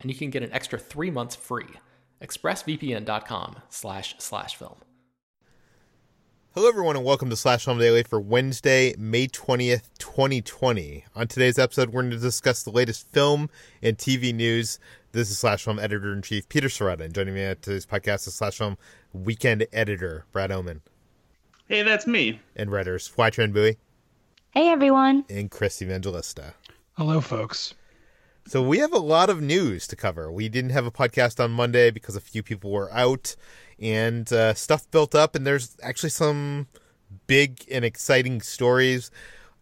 and you can get an extra three months free. ExpressVPN.com slash slash film. Hello, everyone, and welcome to Slash Film Daily for Wednesday, May 20th, 2020. On today's episode, we're going to discuss the latest film and TV news. This is Slash Film Editor in Chief Peter Sciretta, and joining me at today's podcast is Slash Film Weekend Editor Brad Oman. Hey, that's me. And writers Hoai-Tran Bui. Hey, everyone. And Chris Evangelista. Hello, folks. So we have a lot of news to cover. We didn't have a podcast on Monday because a few people were out, and uh, stuff built up. And there's actually some big and exciting stories.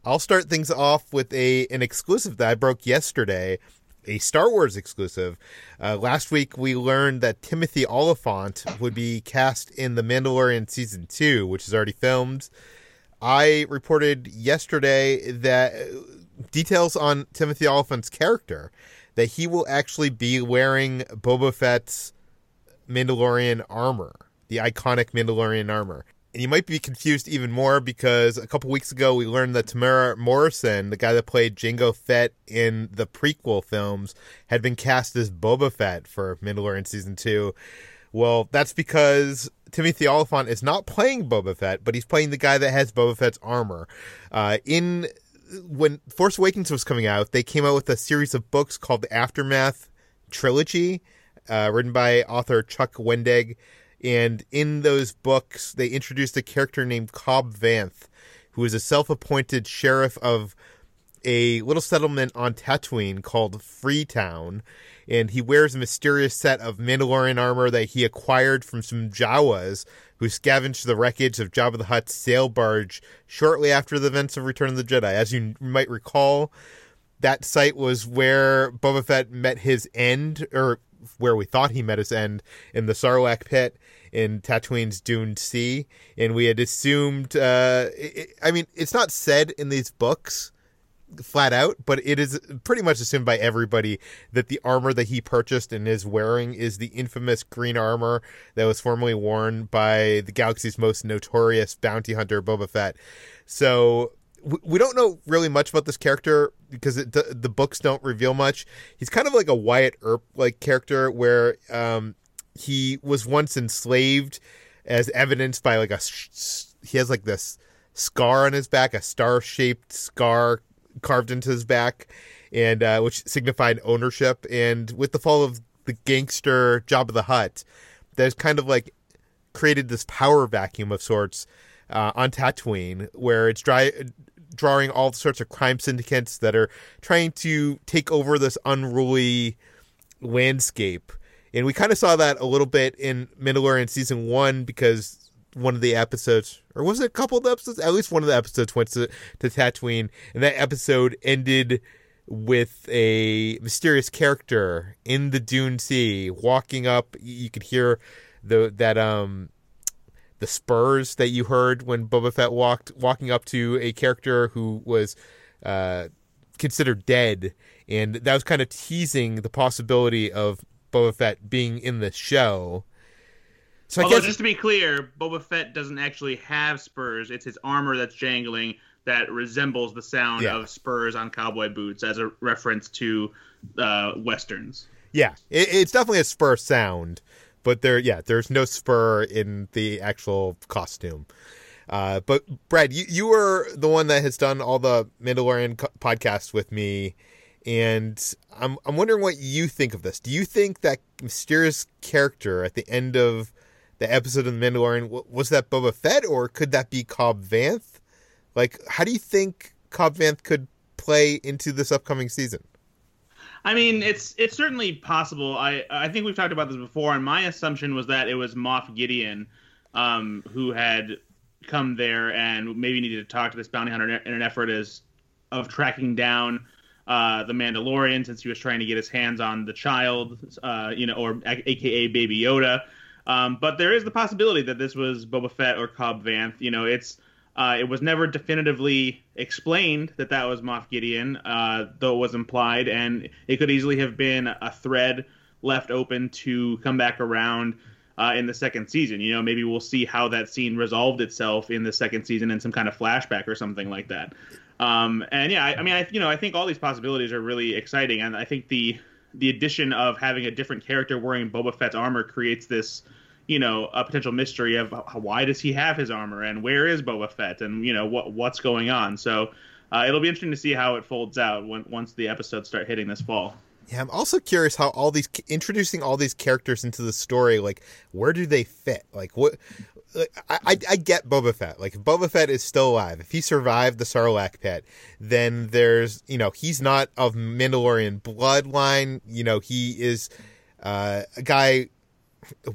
I'll start things off with a an exclusive that I broke yesterday, a Star Wars exclusive. Uh, last week we learned that Timothy Olyphant would be cast in The Mandalorian season two, which is already filmed. I reported yesterday that details on Timothy Olyphant's character that he will actually be wearing Boba Fett's Mandalorian armor, the iconic Mandalorian armor. And you might be confused even more because a couple weeks ago we learned that Temuera Morrison, the guy that played Jango Fett in the prequel films, had been cast as Boba Fett for Mandalorian season two. Well, that's because Timothy Olyphant is not playing Boba Fett, but he's playing the guy that has Boba Fett's armor. Uh, in when Force Awakens was coming out, they came out with a series of books called the Aftermath Trilogy, uh, written by author Chuck Wendig. And in those books, they introduced a character named Cobb Vanth, who is a self appointed sheriff of a little settlement on Tatooine called Freetown. And he wears a mysterious set of Mandalorian armor that he acquired from some Jawas who scavenged the wreckage of Jabba the Hutt's sail barge shortly after the events of Return of the Jedi. As you might recall, that site was where Boba Fett met his end, or where we thought he met his end, in the Sarlacc pit in Tatooine's Dune Sea. And we had assumed, uh, it, I mean, it's not said in these books flat out, but it is pretty much assumed by everybody that the armor that he purchased and is wearing is the infamous green armor that was formerly worn by the galaxy's most notorious bounty hunter, Boba Fett. So we don't know really much about this character because it, the, the, books don't reveal much. He's kind of like a Wyatt Earp like character where um, he was once enslaved, as evidenced by like a he has like this scar on his back, a star shaped scar carved into his back, and uh, which signified ownership. And with the fall of the gangster Jabba the Hutt, there's kind of like created this power vacuum of sorts uh, on Tatooine, where it's dry, drawing all sorts of crime syndicates that are trying to take over this unruly landscape. And we kind of saw that a little bit in Mandalorian season one because one of the episodes, or was it a couple of episodes? At least one of the episodes went to, to Tatooine, and that episode ended with a mysterious character in the Dune Sea walking up. You could hear the that um the spurs that you heard when Boba Fett walked walking up to a character who was uh, considered dead, and that was kind of teasing the possibility of Boba Fett being in the show. So Although, guess... just to be clear, Boba Fett doesn't actually have spurs. It's his armor that's jangling. that resembles the sound Yeah. of spurs on cowboy boots as a reference to uh, westerns. Yeah, it, it's definitely a spur sound, but there, yeah, there's no spur in the actual costume. Uh, but Brad, you you were the one that has done all the Mandalorian co- podcasts with me, and I'm I'm wondering what you think of this. Do you think that mysterious character at the end of the episode of the Mandalorian was that Boba Fett, or could that be Cobb Vanth? Like, how do you think Cobb Vanth could play into this upcoming season? I mean, it's it's certainly possible. I I think we've talked about this before, and my assumption was that it was Moff Gideon, um, who had come there and maybe needed to talk to this bounty hunter in an effort as of tracking down uh, the Mandalorian since he was trying to get his hands on the child, uh, you know, or AKA Baby Yoda. Um, but there is the possibility that this was Boba Fett or Cobb Vanth. You know, it's uh, it was never definitively explained that that was Moff Gideon, uh, though it was implied, and it could easily have been a thread left open to come back around uh, in the second season. You know, maybe we'll see how that scene resolved itself in the second season in some kind of flashback or something like that. Um, and yeah, I, I mean, I you know, I think all these possibilities are really exciting, and I think the the addition of having a different character wearing Boba Fett's armor creates this you know a potential mystery of why does he have his armor and where is Boba Fett and you know what what's going on. So uh, it'll be interesting to see how it folds out when once the episodes start hitting this fall. Yeah, I'm also curious how all these introducing all these characters into the story, like where do they fit? Like what? I, I I get Boba Fett. Like if Boba Fett is still alive, if he survived the Sarlacc pit, then there's you know he's not of Mandalorian bloodline. You know he is uh, a guy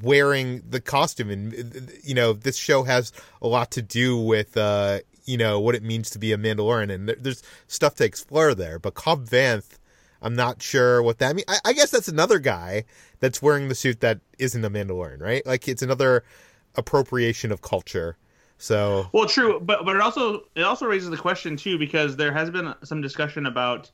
wearing the costume, and you know this show has a lot to do with uh, you know what it means to be a Mandalorian, and there, there's stuff to explore there. But Cobb Vanth. I'm not sure what that means. I, I guess that's another guy that's wearing the suit that isn't a Mandalorian, right? Like it's another appropriation of culture. So Well, true, but but it also it also raises the question too because there has been some discussion about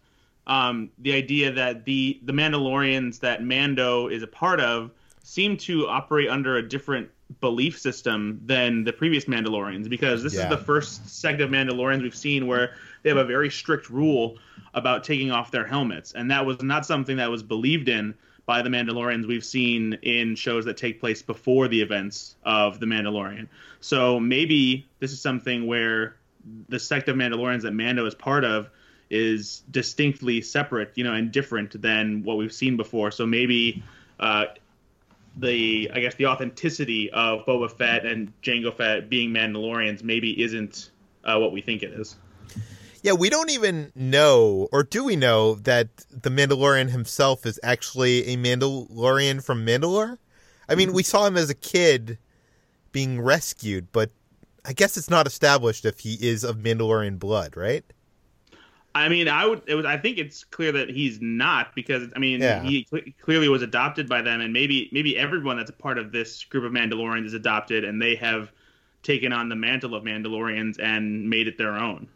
um, the idea that the the Mandalorians that Mando is a part of seem to operate under a different belief system than the previous Mandalorians because this Yeah. is the first sect of Mandalorians we've seen where they have a very strict rule about taking off their helmets, and that was not something that was believed in by the Mandalorians we've seen in shows that take place before the events of the Mandalorian. So maybe this is something where the sect of Mandalorians that Mando is part of is distinctly separate, you know, and different than what we've seen before. So maybe uh, the I guess the authenticity of Boba Fett and Jango Fett being Mandalorians maybe isn't uh, what we think it is. Yeah, we don't even know, or do we know that the Mandalorian himself is actually a Mandalorian from Mandalore? I mean, we saw him as a kid being rescued, but I guess it's not established if he is of Mandalorian blood, right? I mean, I would. It was. I think it's clear that he's not because I mean, Yeah. he cl- clearly was adopted by them, and maybe maybe everyone that's a part of this group of Mandalorians is adopted, and they have taken on the mantle of Mandalorians and made it their own.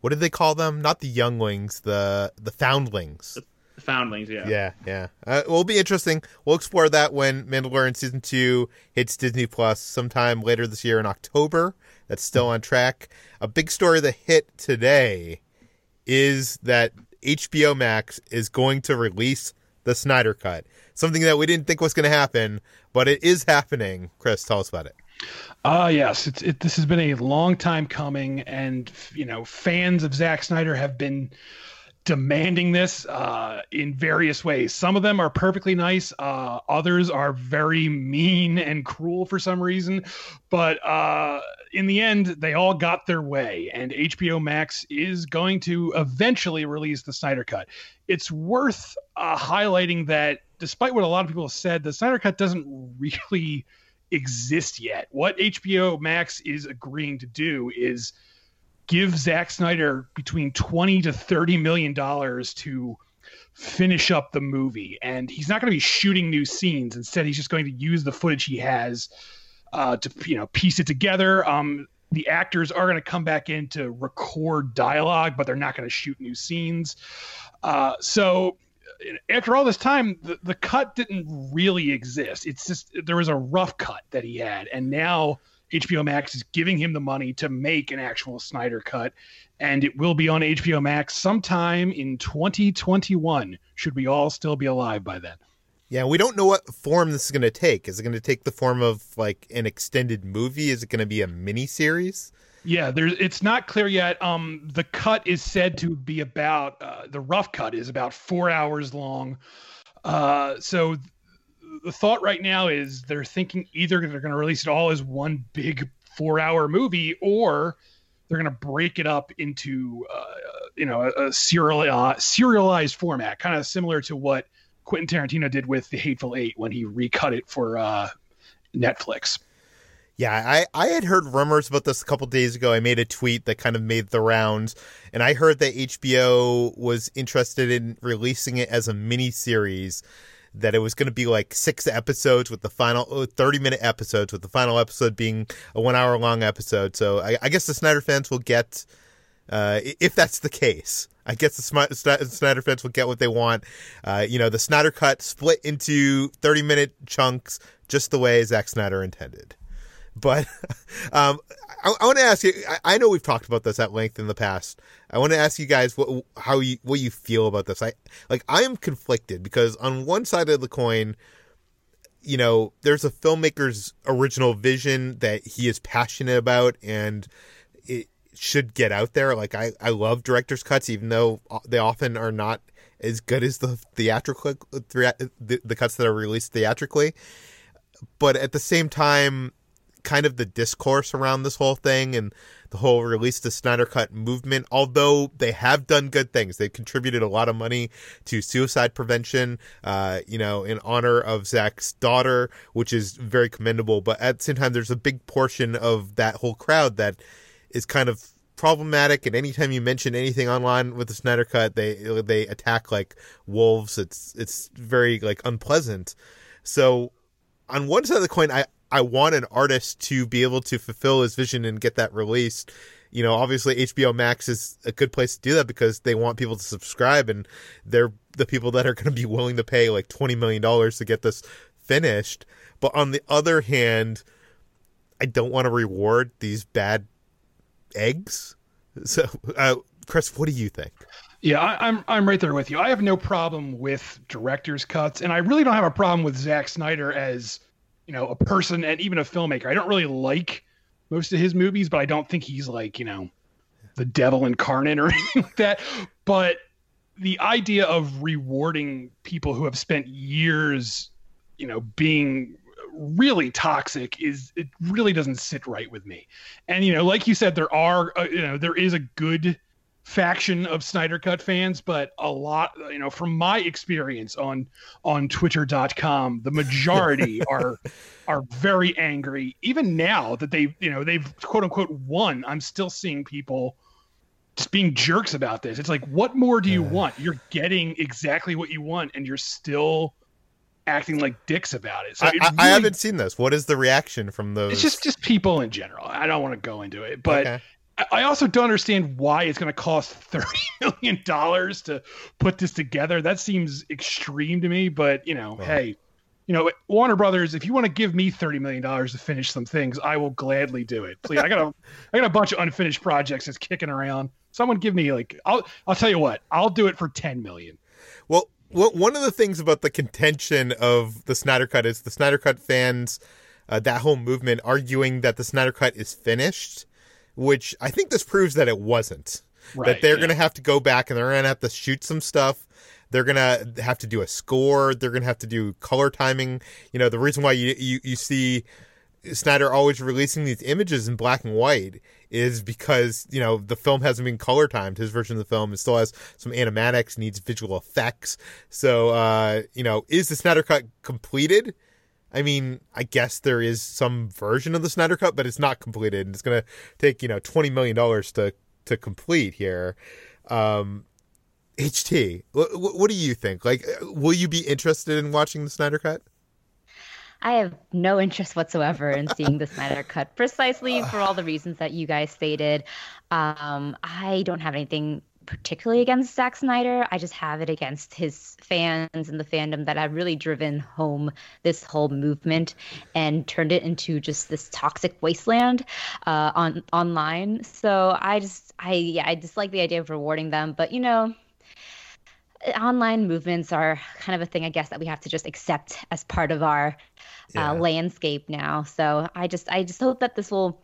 What did they call them? Not the younglings, the the foundlings. The foundlings, yeah. Yeah, yeah. Uh, it will be interesting. We'll explore that when Mandalorian season two hits Disney Plus sometime later this year in October. That's still on track. A big story that hit today is that HBO Max is going to release the Snyder Cut. Something that we didn't think was going to happen, but it is happening. Chris, tell us about it. Ah, yes. It's it, this has been a long time coming, and you know, fans of Zack Snyder have been demanding this uh, in various ways. Some of them are perfectly nice. Uh, others are very mean and cruel for some reason. But uh, in the end, they all got their way, and HBO Max is going to eventually release the Snyder Cut. It's worth uh, highlighting that, despite what a lot of people have said, the Snyder Cut doesn't really exist yet. What HBO Max is agreeing to do is give Zack Snyder between 20 to 30 million dollars to finish up the movie. And he's not going to be shooting new scenes. Instead he's just going to use the footage he has uh, to you know piece it together. Um, the actors are going to come back in to record dialogue but they're not going to shoot new scenes. Uh, so after all this time, the, the cut didn't really exist. It's just there was a rough cut that he had, and now HBO Max is giving him the money to make an actual Snyder cut, and it will be on HBO Max sometime in 2021. Should we all still be alive by then? Yeah, we don't know what form this is going to take. Is it going to take the form of like an extended movie? Is it going to be a mini series? Yeah, there's. It's not clear yet. Um, the cut is said to be about uh, the rough cut is about four hours long. Uh, so th- the thought right now is they're thinking either they're going to release it all as one big four-hour movie, or they're going to break it up into uh, you know a, a serial serialized format, kind of similar to what Quentin Tarantino did with The Hateful Eight when he recut it for uh, Netflix. Yeah, I, I had heard rumors about this a couple days ago. I made a tweet that kind of made the rounds, and I heard that HBO was interested in releasing it as a mini series. That it was going to be like six episodes with the final uh, 30 minute episodes, with the final episode being a one hour long episode. So I, I guess the Snyder fans will get, uh, if that's the case, I guess the Snyder fans will get what they want. Uh, you know, the Snyder cut split into 30 minute chunks, just the way Zack Snyder intended. But um, I, I want to ask you. I, I, know we've talked about this at length in the past. I want to ask you guys what how you what you feel about this. I like I am conflicted because on one side of the coin, you know, there's a filmmaker's original vision that he is passionate about, and should get out there. Like I I love director's cuts, even though they often are not as good as the theatrical the, the cuts that are released theatrically. But at the same time, kind of the discourse around this whole thing and the whole release the Snyder Cut movement, although they have done good things. They've contributed a lot of money to suicide prevention, uh, you know, in honor of Zach's daughter, which is very commendable. But at the same time, there's a big portion of that whole crowd that is kind of problematic and anytime you mention anything online with the Snyder cut they they attack like wolves it's it's very like unpleasant so on one side of the coin I I want an artist to be able to fulfill his vision and get that released. You know, obviously HBO Max is a good place to do that because they want people to subscribe and they're the people that are going to be willing to pay like 20 million dollars to get this finished. But on the other hand, I don't want to reward these bad eggs. So, uh, Chris, what do you think? Yeah, I, am I'm, I'm right there with you. I have no problem with director's cuts, and I really don't have a problem with Zack Snyder as you know, a person and even a filmmaker. I don't really like most of his movies, but I don't think he's like, you know, the devil incarnate or anything like that. But the idea of rewarding people who have spent years, you know, being really toxic is it really doesn't sit right with me. And you know, like you said, there are uh, you know there is a good faction of Snyder Cut fans, but a lot, you know, from my experience on on twitter.com, the majority are are very angry. Even now that they, you know, they've quote unquote won, I'm still seeing people just being jerks about this. It's like, what more do you want? You're getting exactly what you want and you're still acting like dicks about it. So I, it really, I, haven't seen this. What is the reaction from those? It's just just people in general. I don't want to go into it, but okay. I also don't understand why it's going to cost thirty million dollars to put this together. That seems extreme to me. But you know, hey, you know, Warner Brothers, if you want to give me thirty million dollars to finish some things, I will gladly do it. Please, I got a, I got a bunch of unfinished projects that's kicking around. Someone give me like, I'll, I'll tell you what, I'll do it for ten million. Well, one of the things about the contention of the Snyder Cut is the Snyder Cut fans, uh, that whole movement arguing that the Snyder Cut is finished which I think this proves that it wasn't. Right, that they're yeah. going to have to go back and they're going to have to shoot some stuff. They're going to have to do a score. They're going to have to do color timing. You know, the reason why you, you, you see Snyder always releasing these images in black and white is because, you know, the film hasn't been color timed. His version of the film still has some animatics, needs visual effects. So, uh, you know, is the Snyder Cut completed? I mean, I guess there is some version of the Snyder Cut, but it's not completed. And it's going to take you know twenty million dollars to to complete here. Um, HT, what, what do you think? Like, will you be interested in watching the Snyder Cut? I have no interest whatsoever in seeing the Snyder Cut, precisely for all the reasons that you guys stated. Um, I don't have anything particularly against Zack Snyder. I just have it against his fans and the fandom that have really driven home this whole movement and turned it into just this toxic wasteland uh, on online. So I just, I yeah, I dislike the idea of rewarding them. But you know, online movements are kind of a thing, I guess, that we have to just accept as part of our Yeah. uh, landscape now. So I just, I just hope that this will,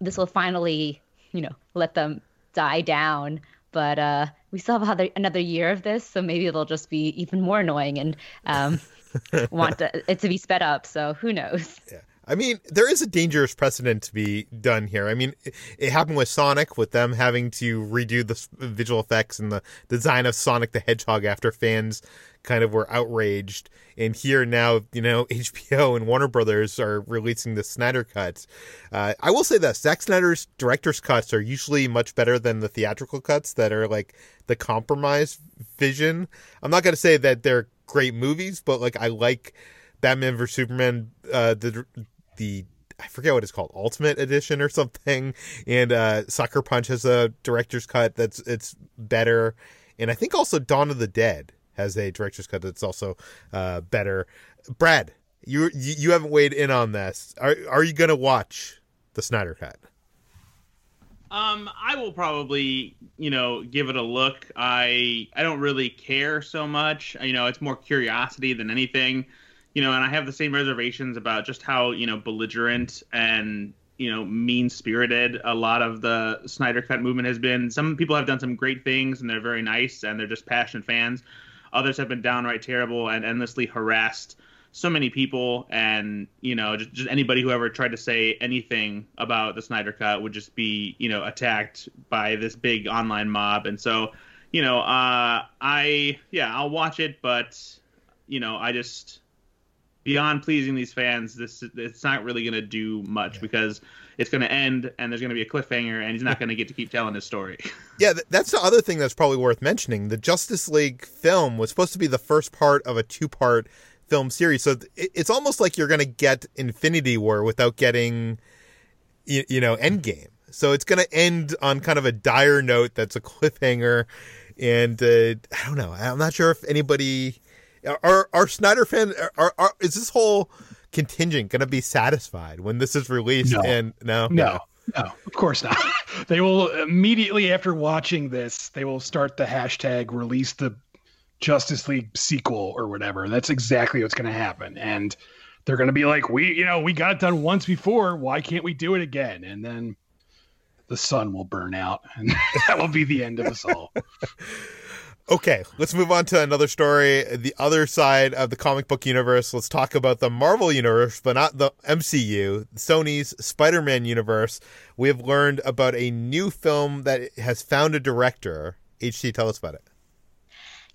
this will finally, you know, let them die down. But uh, we still have another another year of this, so maybe it'll just be even more annoying and um, want to, it to be sped up. So who knows? I mean, there is a dangerous precedent to be done here. I mean, it, it happened with Sonic, with them having to redo the visual effects and the design of Sonic the Hedgehog after fans kind of were outraged. And here now, you know, HBO and Warner Brothers are releasing the Snyder cuts. Uh, I will say this: Zack Snyder's director's cuts are usually much better than the theatrical cuts that are like the compromise vision. I'm not going to say that they're great movies, but like I like Batman vs Superman, uh, the the I forget what it's called, Ultimate Edition or something, and uh, Sucker Punch has a director's cut that's it's better, and I think also Dawn of the Dead has a director's cut that's also uh, better. Brad, you you you haven't weighed in on this. Are are you gonna watch the Snyder cut? Um, I will probably, you know, give it a look. I I don't really care so much. You know, it's more curiosity than anything. You know, and I have the same reservations about just how you know belligerent and you know mean spirited a lot of the Snyder Cut movement has been. Some people have done some great things and they're very nice and they're just passionate fans. Others have been downright terrible and endlessly harassed so many people and you know just, just anybody who ever tried to say anything about the Snyder cut would just be you know attacked by this big online mob and so you know uh I yeah I'll watch it but you know I just beyond pleasing these fans this it's not really going to do much because it's going to end and there's going to be a cliffhanger and he's not going to get to keep telling his story Yeah, that's the other thing that's probably worth mentioning. The Justice League film was supposed to be the first part of a two part film series. So it's almost like you're going to get Infinity War without getting, you, you know, Endgame. So it's going to end on kind of a dire note that's a cliffhanger. And uh, I don't know. I'm not sure if anybody. Are, are Snyder fans. Are, are, is this whole contingent going to be satisfied when this is released? No. And no, No, no, of course not. they will immediately after watching this, they will start the hashtag release the Justice League sequel or whatever. That's exactly what's going to happen. And they're going to be like, we, you know, we got it done once before. Why can't we do it again? And then the sun will burn out and that will be the end of us all. Okay, let's move on to another story. The other side of the comic book universe. Let's talk about the Marvel universe, but not the MCU. Sony's Spider Man universe. We have learned about a new film that has found a director. HT, tell us about it.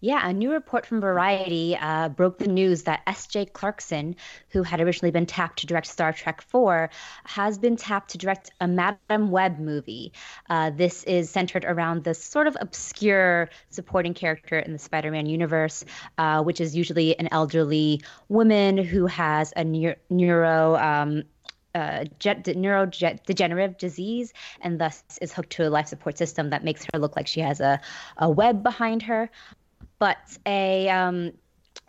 Yeah, a new report from Variety uh, broke the news that S.J. Clarkson, who had originally been tapped to direct Star Trek 4, has been tapped to direct a Madam Web movie. Uh, this is centered around this sort of obscure supporting character in the Spider Man universe, uh, which is usually an elderly woman who has a neur- neuro. Um, uh, jet, neurodegenerative disease and thus is hooked to a life support system that makes her look like she has a, a web behind her but a um,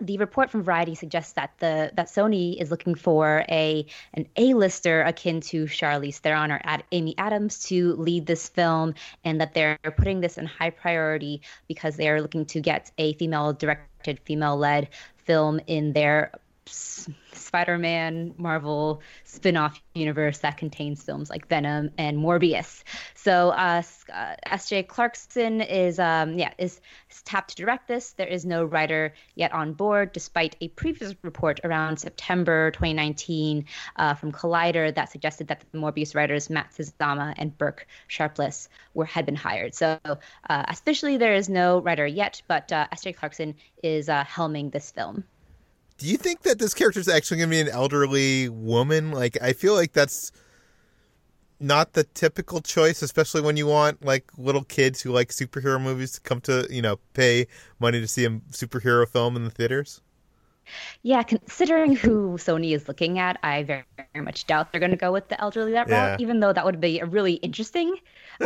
the report from Variety suggests that the that Sony is looking for a an A-lister akin to Charlize Theron or Ad, Amy Adams to lead this film, and that they're putting this in high priority because they are looking to get a female-directed, female-led film in their Spider-Man Marvel spin-off universe that contains films like Venom and Morbius. So uh, uh, S.J. Clarkson is um, yeah is, is tapped to direct this. There is no writer yet on board, despite a previous report around September 2019 uh, from Collider that suggested that the Morbius writers Matt Sazama and Burke Sharpless were had been hired. So uh, officially there is no writer yet, but uh, S.J. Clarkson is uh, helming this film. Do you think that this character is actually going to be an elderly woman? Like, I feel like that's not the typical choice, especially when you want like little kids who like superhero movies to come to, you know, pay money to see a superhero film in the theaters. Yeah, considering who Sony is looking at, I very, very much doubt they're going to go with the elderly that Yeah. route, even though that would be a really interesting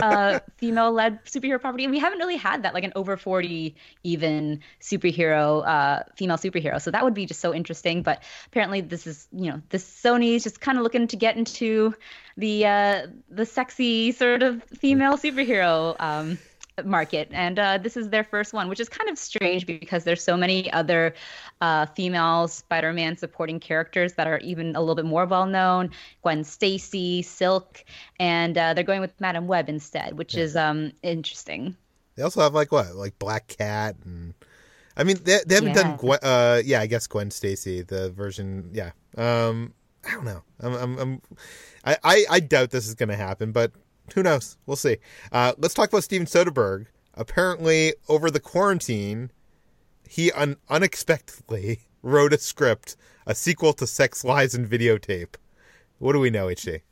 uh, female led superhero property. And we haven't really had that, like an over 40 even superhero, uh, female superhero. So that would be just so interesting. But apparently, this is, you know, this Sony is just kind of looking to get into the uh, the sexy sort of female superhero. Um, market. And uh, this is their first one which is kind of strange because there's so many other uh, female spider-man supporting characters that are even a little bit more well known gwen stacy silk and uh, they're going with madam web instead which is um, interesting. They also have like what, like Black Cat, and I mean they, they haven't done Yeah. Gwen, uh yeah I guess Gwen Stacy the version yeah. Um I don't know. I'm I'm, I'm I, I I doubt this is gonna happen but who knows? We'll see. Uh let's talk about Steven Soderbergh. Apparently over the quarantine he un- unexpectedly wrote a script a sequel to Sex Lies and Videotape. What do we know HT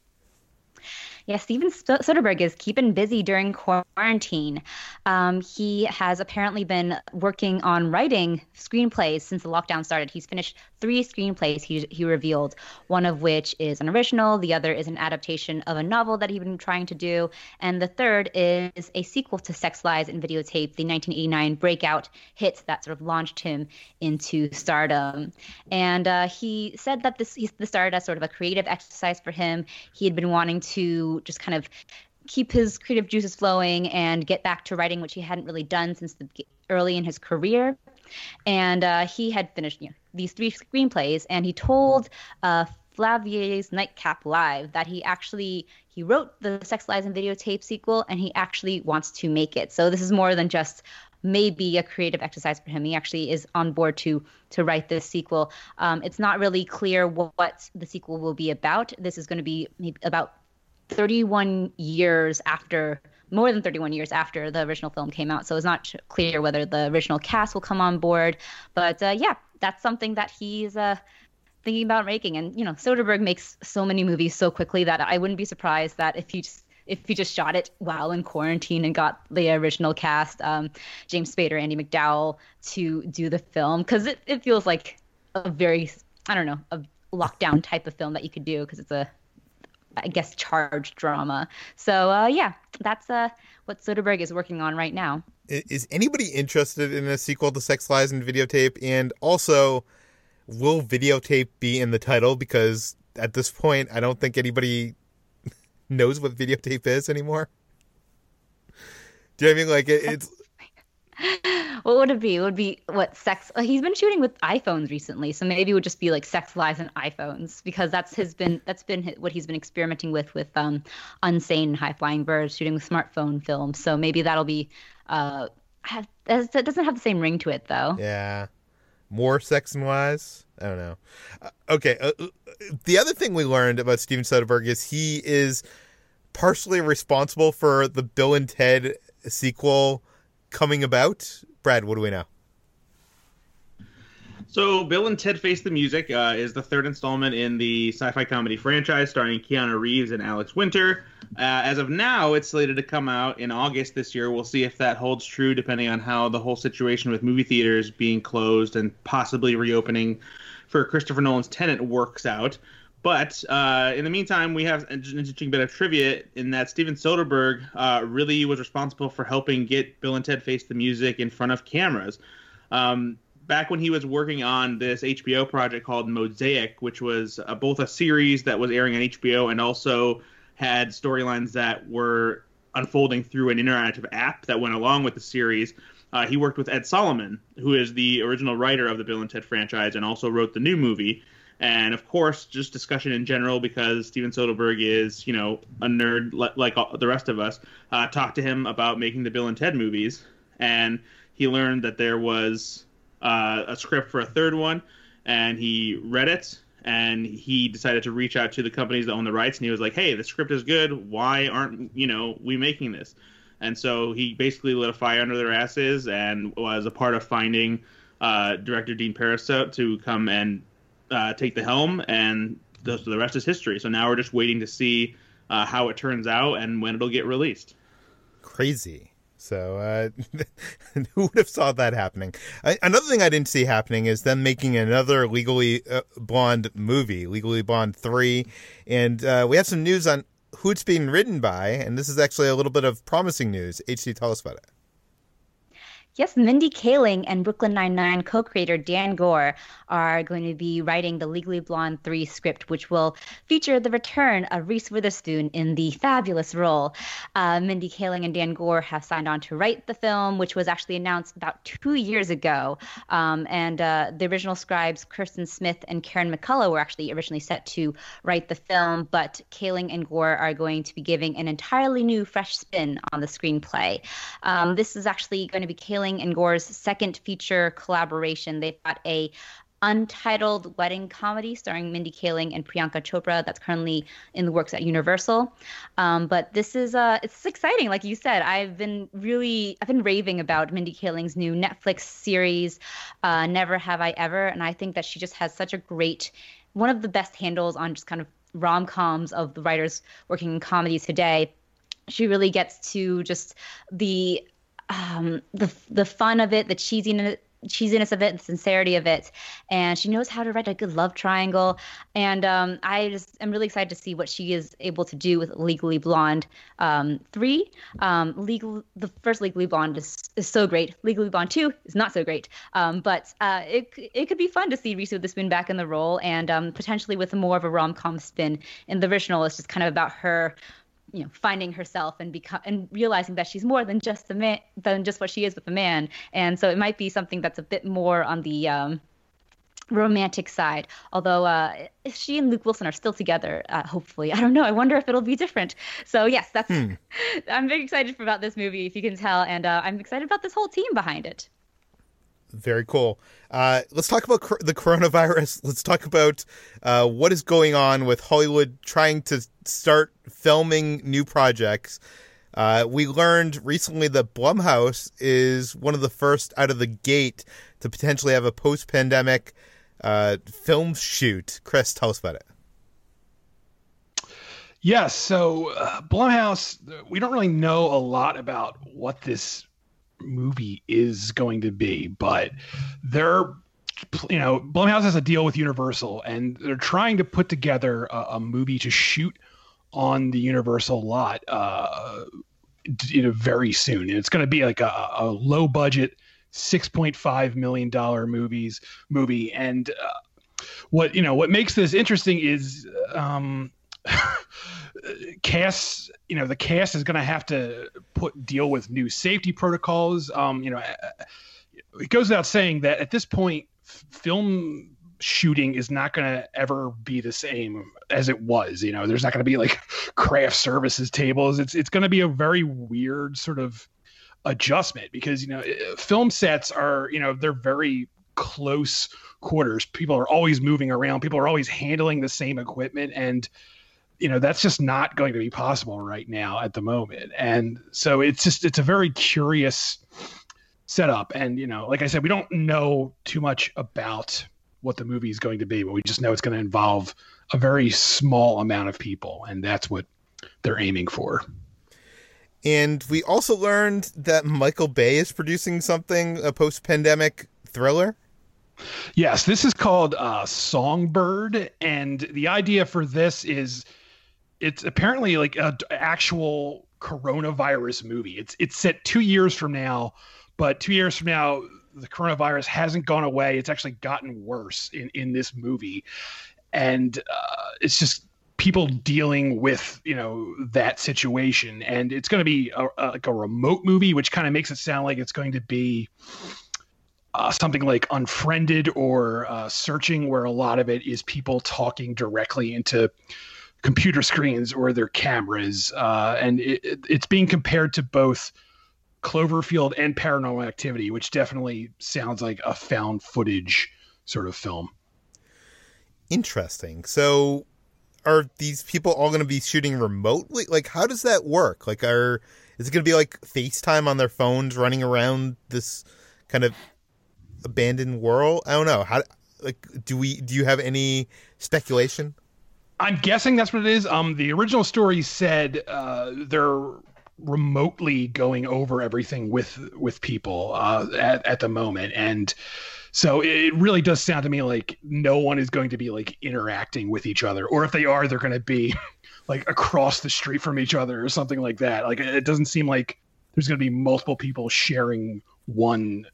Yeah, Steven Soderbergh is keeping busy during quarantine. Um, he has apparently been working on writing screenplays since the lockdown started. He's finished three screenplays he, he revealed, one of which is an original, the other is an adaptation of a novel that he'd been trying to do, and the third is a sequel to Sex Lies and Videotape, the 1989 breakout hit that sort of launched him into stardom. And uh, he said that this, this started as sort of a creative exercise for him. He had been wanting to just kind of keep his creative juices flowing and get back to writing, which he hadn't really done since the early in his career. And uh, he had finished you know, these three screenplays, and he told uh, Flavier's Nightcap Live that he actually he wrote the Sex Lies and Videotape sequel, and he actually wants to make it. So this is more than just maybe a creative exercise for him. He actually is on board to to write this sequel. Um, it's not really clear what, what the sequel will be about. This is going to be about 31 years after more than 31 years after the original film came out so it's not clear whether the original cast will come on board. But uh, yeah that's something that he's uh, thinking about making. And you know soderbergh makes so many movies so quickly that i wouldn't be surprised that if he just if he just shot it while in quarantine and got the original cast um, james spader andie macdowell to do the film. Because it, it feels like a very i don't know a lockdown type of film that you could do because it's a I guess charged drama. So uh, yeah, that's uh, what Soderbergh is working on right now. Is anybody interested in a sequel to Sex Lies and Videotape? And also, will Videotape be in the title? Because at this point, I don't think anybody knows what Videotape is anymore. Do you know what I mean? Like, it, it's What would it be? It would be what sex? Uh, he's been shooting with iPhones recently, so maybe it would just be like sex lies and iPhones because that's his been that's been hi- what he's been experimenting with with um, Unsane High Flying Birds, shooting with smartphone films. So maybe that'll be. Uh, have, it doesn't have the same ring to it though. yeah, more sex and wise. I don't know. Uh, okay, uh, uh, the other thing we learned about Steven Soderbergh is he is partially responsible for the Bill and Ted sequel coming about. Brad, what do we know? So, Bill and Ted Face the Music uh, is the third installment in the sci-fi comedy franchise, starring Keanu Reeves and Alex Winter. Uh, as of now, it's slated to come out in August this year. We'll see if that holds true, depending on how the whole situation with movie theaters being closed and possibly reopening for Christopher Nolan's Tenet works out. But uh, in the meantime, we have an interesting bit of trivia in that Steven Soderbergh uh, really was responsible for helping get Bill and Ted Face the Music in front of cameras. Um, back when he was working on this HBO project called Mosaic, which was uh, both a series that was airing on HBO and also had storylines that were unfolding through an interactive app that went along with the series. Uh, he worked with Ed Solomon, who is the original writer of the Bill and Ted franchise and also wrote the new movie. And of course, just discussion in general, because Steven Soderbergh is, you know, a nerd li- like all, the rest of us. Uh, talked to him about making the Bill and Ted movies, and he learned that there was uh, a script for a third one, and he read it, and he decided to reach out to the companies that own the rights, and he was like, "Hey, the script is good. Why aren't you know we making this?" And so he basically lit a fire under their asses, and was a part of finding uh, director Dean Parisot to come and uh, take the helm, and the, the rest is history. So now we're just waiting to see uh, how it turns out and when it'll get released. Crazy. So uh, who would have saw that happening? I, another thing I didn't see happening is them making another Legally uh, Blonde movie, Legally Blonde three, and uh, we have some news on who it's being written by, and this is actually a little bit of promising news. HC, tell us about it. Yes, Mindy Kaling and Brooklyn Nine-Nine co-creator Dan Goor are going to be writing the Legally Blonde 3 script, which will feature the return of Reese Witherspoon in the fabulous role. Uh, Mindy Kaling and Dan Goor have signed on to write the film, which was actually announced about two years ago. Um, and uh, the original scribes, Kirsten Smith and Karen McCullah, were actually originally set to write the film, but Kaling and Goor are going to be giving an entirely new, fresh spin on the screenplay. Um, this is actually going to be Kaling and Goor's second feature collaboration. They've got a untitled wedding comedy starring Mindy Kaling and Priyanka Chopra that's currently in the works at Universal. Um, but this is uh, it's exciting, like you said. I've been really I've been raving about Mindy Kaling's new Netflix series, uh, Never Have I Ever, and I think that she just has such a great one of the best handles on just kind of rom coms of the writers working in comedies today she really gets to just the um, the the fun of it, the cheesiness cheesiness of it, the sincerity of it, and she knows how to write a good love triangle. And um, I just am really excited to see what she is able to do with Legally Blonde um, three. Um, legal, the first Legally Blonde is, is so great. Legally Blonde two is not so great, um, but uh, it it could be fun to see Reese Witherspoon back in the role, and um, potentially with more of a rom com spin. In the original, it's just kind of about her you know finding herself and become and realizing that she's more than just the man than just what she is with a man. And so it might be something that's a bit more on the um, romantic side. Although uh, she and luke wilson are still together uh, hopefully. I don't know. I wonder if it'll be different. So yes that's hmm. i'm very excited about this movie if you can tell. And uh, i'm excited about this whole team behind it very cool. Uh, let's talk about cr- the coronavirus. Let's talk about uh, what is going on with Hollywood trying to start filming new projects. Uh, we learned recently that Blumhouse is one of the first out of the gate to potentially have a post pandemic uh, film shoot. Chris, tell us about it. Yes. So, uh, Blumhouse, we don't really know a lot about what this movie is going to be, but they're you know Blumhouse has a deal with Universal, and they're trying to put together a, a movie to shoot on the Universal lot, uh, you know, very soon, and it's going to be like a, a low budget, six point five million dollar movies movie, and uh, what you know what makes this interesting is. Um, cast you know the cast is going to have to put deal with new safety protocols. Um you know it goes without saying that at this point film shooting is not going to ever be the same as it was you know? There's not going to be like craft services tables. It's it's going to be a very weird sort of adjustment because you know film sets are you know they're very close quarters. People are always moving around. People are always handling the same equipment. And you know that's just not going to be possible right now at the moment. And so it's just it's a very curious setup. And you know like i said we don't know too much about what the movie is going to be but we just know it's going to involve a very small amount of people and that's what they're aiming for. And we also learned that michael bay is producing something a post-pandemic thriller? Yes this is called uh, songbird and the idea for this is it's apparently like an actual coronavirus movie. It's it's set two years from now, but two years from now, the coronavirus hasn't gone away. It's actually gotten worse in in this movie, and uh, it's just people dealing with you know that situation and it's going to be a, a, like a remote movie which kind of makes it sound like it's going to be uh, something like unfriended or uh, searching where a lot of it is people talking directly into computer screens or their cameras, uh, and it, it's being compared to both Cloverfield and Paranormal Activity, which definitely sounds like a found footage sort of film. Interesting. So, are these people all going to be shooting remotely? Like, how does that work? Like, are is it going to be like FaceTime on their phones, running around this kind of abandoned world? I don't know. How like do we do you have any speculation? I'm guessing that's what it is. Um, the original story said uh, they're remotely going over everything with with people uh, at at the moment, and so it really does sound to me like no one is going to be like interacting with each other, or if they are, they're going to be like across the street from each other or something like that. Like it doesn't seem like there's going to be multiple people sharing one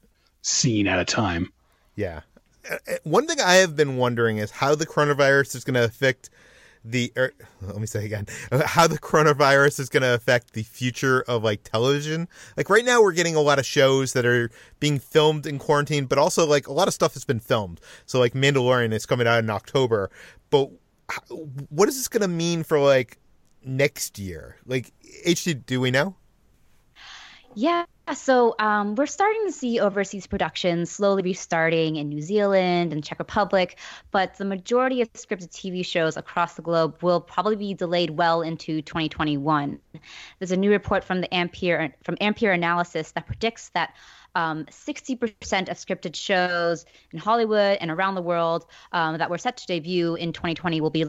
scene at a time. Yeah. Uh, uh, one thing I have been wondering is how the coronavirus is going to affect the er, let me say again how the coronavirus is going to affect the future of like television. Like right now we're getting a lot of shows that are being filmed in quarantine but also like a lot of stuff has been filmed. So like mandalorian is coming out in october. But what is this going to mean for like next year? Like hd do we know yeah, so um, we're starting to see overseas productions slowly restarting in New Zealand and Czech Republic, but the majority of scripted TV shows across the globe will probably be delayed well into 2021. There's a new report from the Ampere from Ampere Analysis that predicts that um, 60% of scripted shows in Hollywood and around the world um, that were set to debut in 2020 will be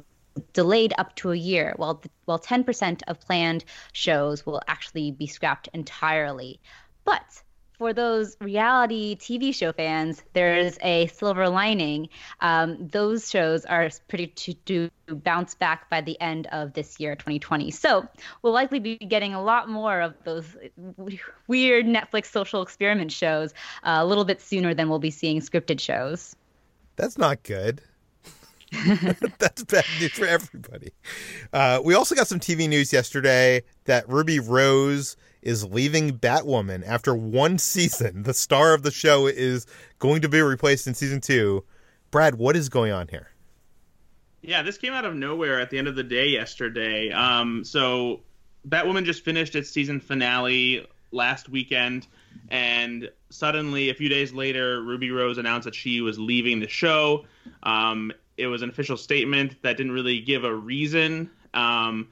delayed up to a year, while while 10% of planned shows will actually be scrapped entirely. But for those reality TV show fans, there's a silver lining. Um, those shows are pretty to, to bounce back by the end of this year, 2020. So we'll likely be getting a lot more of those weird Netflix social experiment shows uh, a little bit sooner than we'll be seeing scripted shows. That's not good. That's bad news for everybody. Uh, we also got some TV news yesterday that Ruby Rose is leaving Batwoman after one season. The star of the show is going to be replaced in season two. Brad, what is going on here? Yeah, this came out of nowhere at the end of the day yesterday. Um, so Batwoman just finished its season finale last weekend, and suddenly, a few days later, Ruby Rose announced that she was leaving the show. Um, it was an official statement that didn't really give a reason. Um,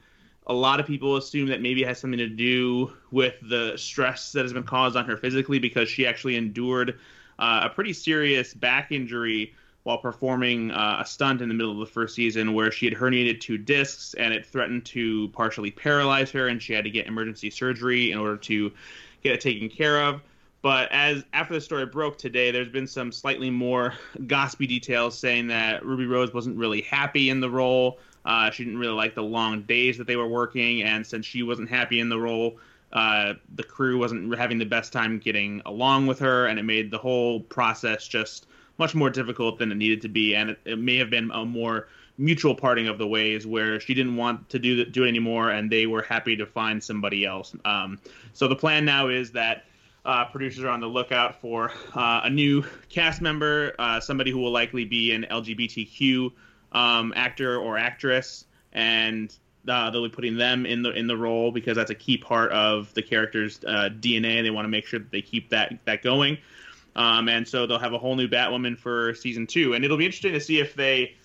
a lot of people assume that maybe it has something to do with the stress that has been caused on her physically because she actually endured uh, a pretty serious back injury while performing uh, a stunt in the middle of the first season where she had herniated two discs and it threatened to partially paralyze her and she had to get emergency surgery in order to get it taken care of. But as after the story broke today, there's been some slightly more gossipy details saying that Ruby Rose wasn't really happy in the role. Uh, she didn't really like the long days that they were working, and since she wasn't happy in the role, uh, the crew wasn't having the best time getting along with her, and it made the whole process just much more difficult than it needed to be. And it, it may have been a more mutual parting of the ways where she didn't want to do do it anymore, and they were happy to find somebody else. Um, so the plan now is that uh, producers are on the lookout for uh, a new cast member, uh, somebody who will likely be an LGBTQ um, actor or actress, and uh, they'll be putting them in the in the role because that's a key part of the character's uh, DNA. They want to make sure that they keep that that going, um, and so they'll have a whole new Batwoman for season two, and it'll be interesting to see if they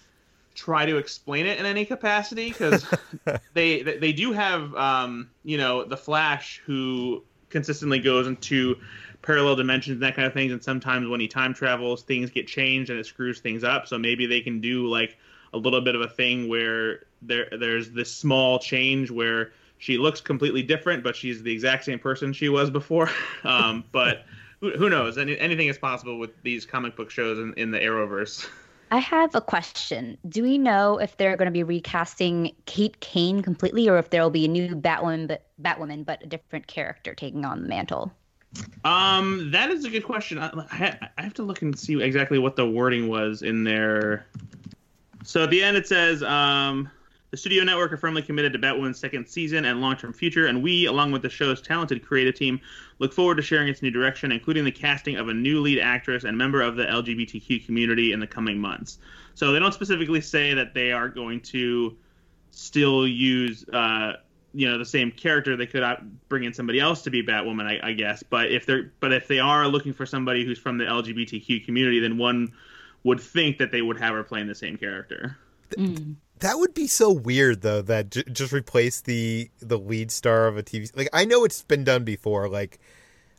try to explain it in any capacity because they they do have um, you know the Flash who consistently goes into parallel dimensions and that kind of things. And sometimes when he time travels, things get changed and it screws things up. So maybe they can do like a little bit of a thing where there there's this small change where she looks completely different, but she's the exact same person she was before. Um, but who, who knows? Any, anything is possible with these comic book shows in, in the Arrowverse. I have a question. Do we know if they're going to be recasting Kate Kane completely, or if there will be a new Batwoman, but Batwoman, but a different character taking on the mantle? Um, that is a good question. I, I have to look and see exactly what the wording was in there. So at the end, it says, um, the studio network are firmly committed to Batwoman's second season and long term future, and we, along with the show's talented creative team, look forward to sharing its new direction, including the casting of a new lead actress and member of the LGBTQ community in the coming months. So they don't specifically say that they are going to still use. Uh, you know the same character they could bring in somebody else to be batwoman I, I, guess but if they're but if they are looking for somebody who's from the lgbtq community then one would think that they would have her playing the same character mm. That would be so weird though that j- just replace the the lead star of a TV like I know it's been done before like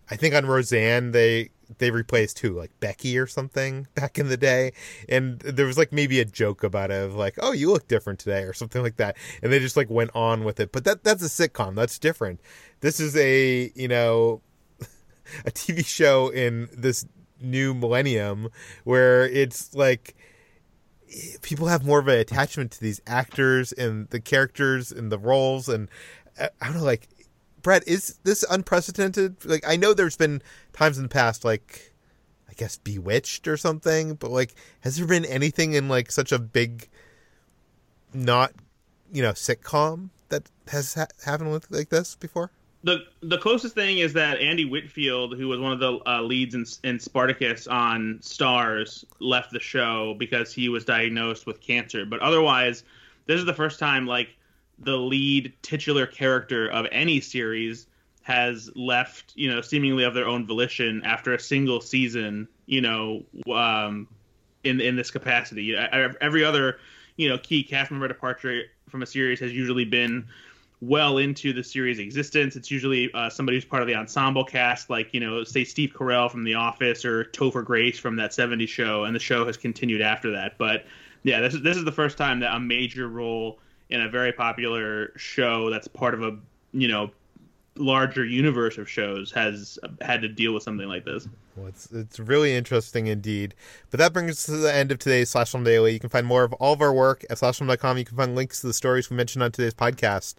I think on Roseanne they they replaced who like Becky or something back in the day, and there was like maybe a joke about it of like, oh, you look different today or something like that, and they just like went on with it. But that that's a sitcom. That's different. This is a you know a TV show in this new millennium where it's like people have more of an attachment to these actors and the characters and the roles and uh, I don't know like Brett is this unprecedented? Like I know there's been times in the past like I guess Bewitched or something but like has there been anything in like such a big not you know sitcom that has ha- happened with like this before the the closest thing is that Andy Whitfield, who was one of the uh, leads in, in Spartacus on Starz, left the show because he was diagnosed with cancer. But otherwise, this is the first time like the lead titular character of any series has left, you know, seemingly of their own volition after a single season, you know, um, in in this capacity. Every other, you know, key cast member departure from a series has usually been well into the series' existence. It's usually uh, somebody who's part of the ensemble cast, like you know, say Steve Carell from The Office or Topher Grace from that '70s show, and the show has continued after that. But yeah, this is this is the first time that a major role in a very popular show that's part of a you know larger universe of shows has had to deal with something like this. Well, it's it's really interesting indeed. But that brings us to the end of today's Slash Film Daily. You can find more of all of our work at slashfilm.com. You can find links to the stories we mentioned on today's podcast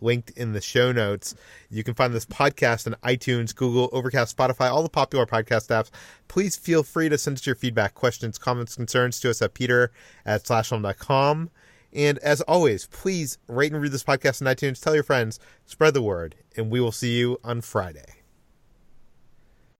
linked in the show notes. You can find this podcast on iTunes, Google, Overcast, Spotify, all the popular podcast apps. Please feel free to send us your feedback, questions, comments, concerns to us at peter at slashfilm.com. And as always, please rate and read this podcast on iTunes, tell your friends, spread the word, and we will see you on Friday.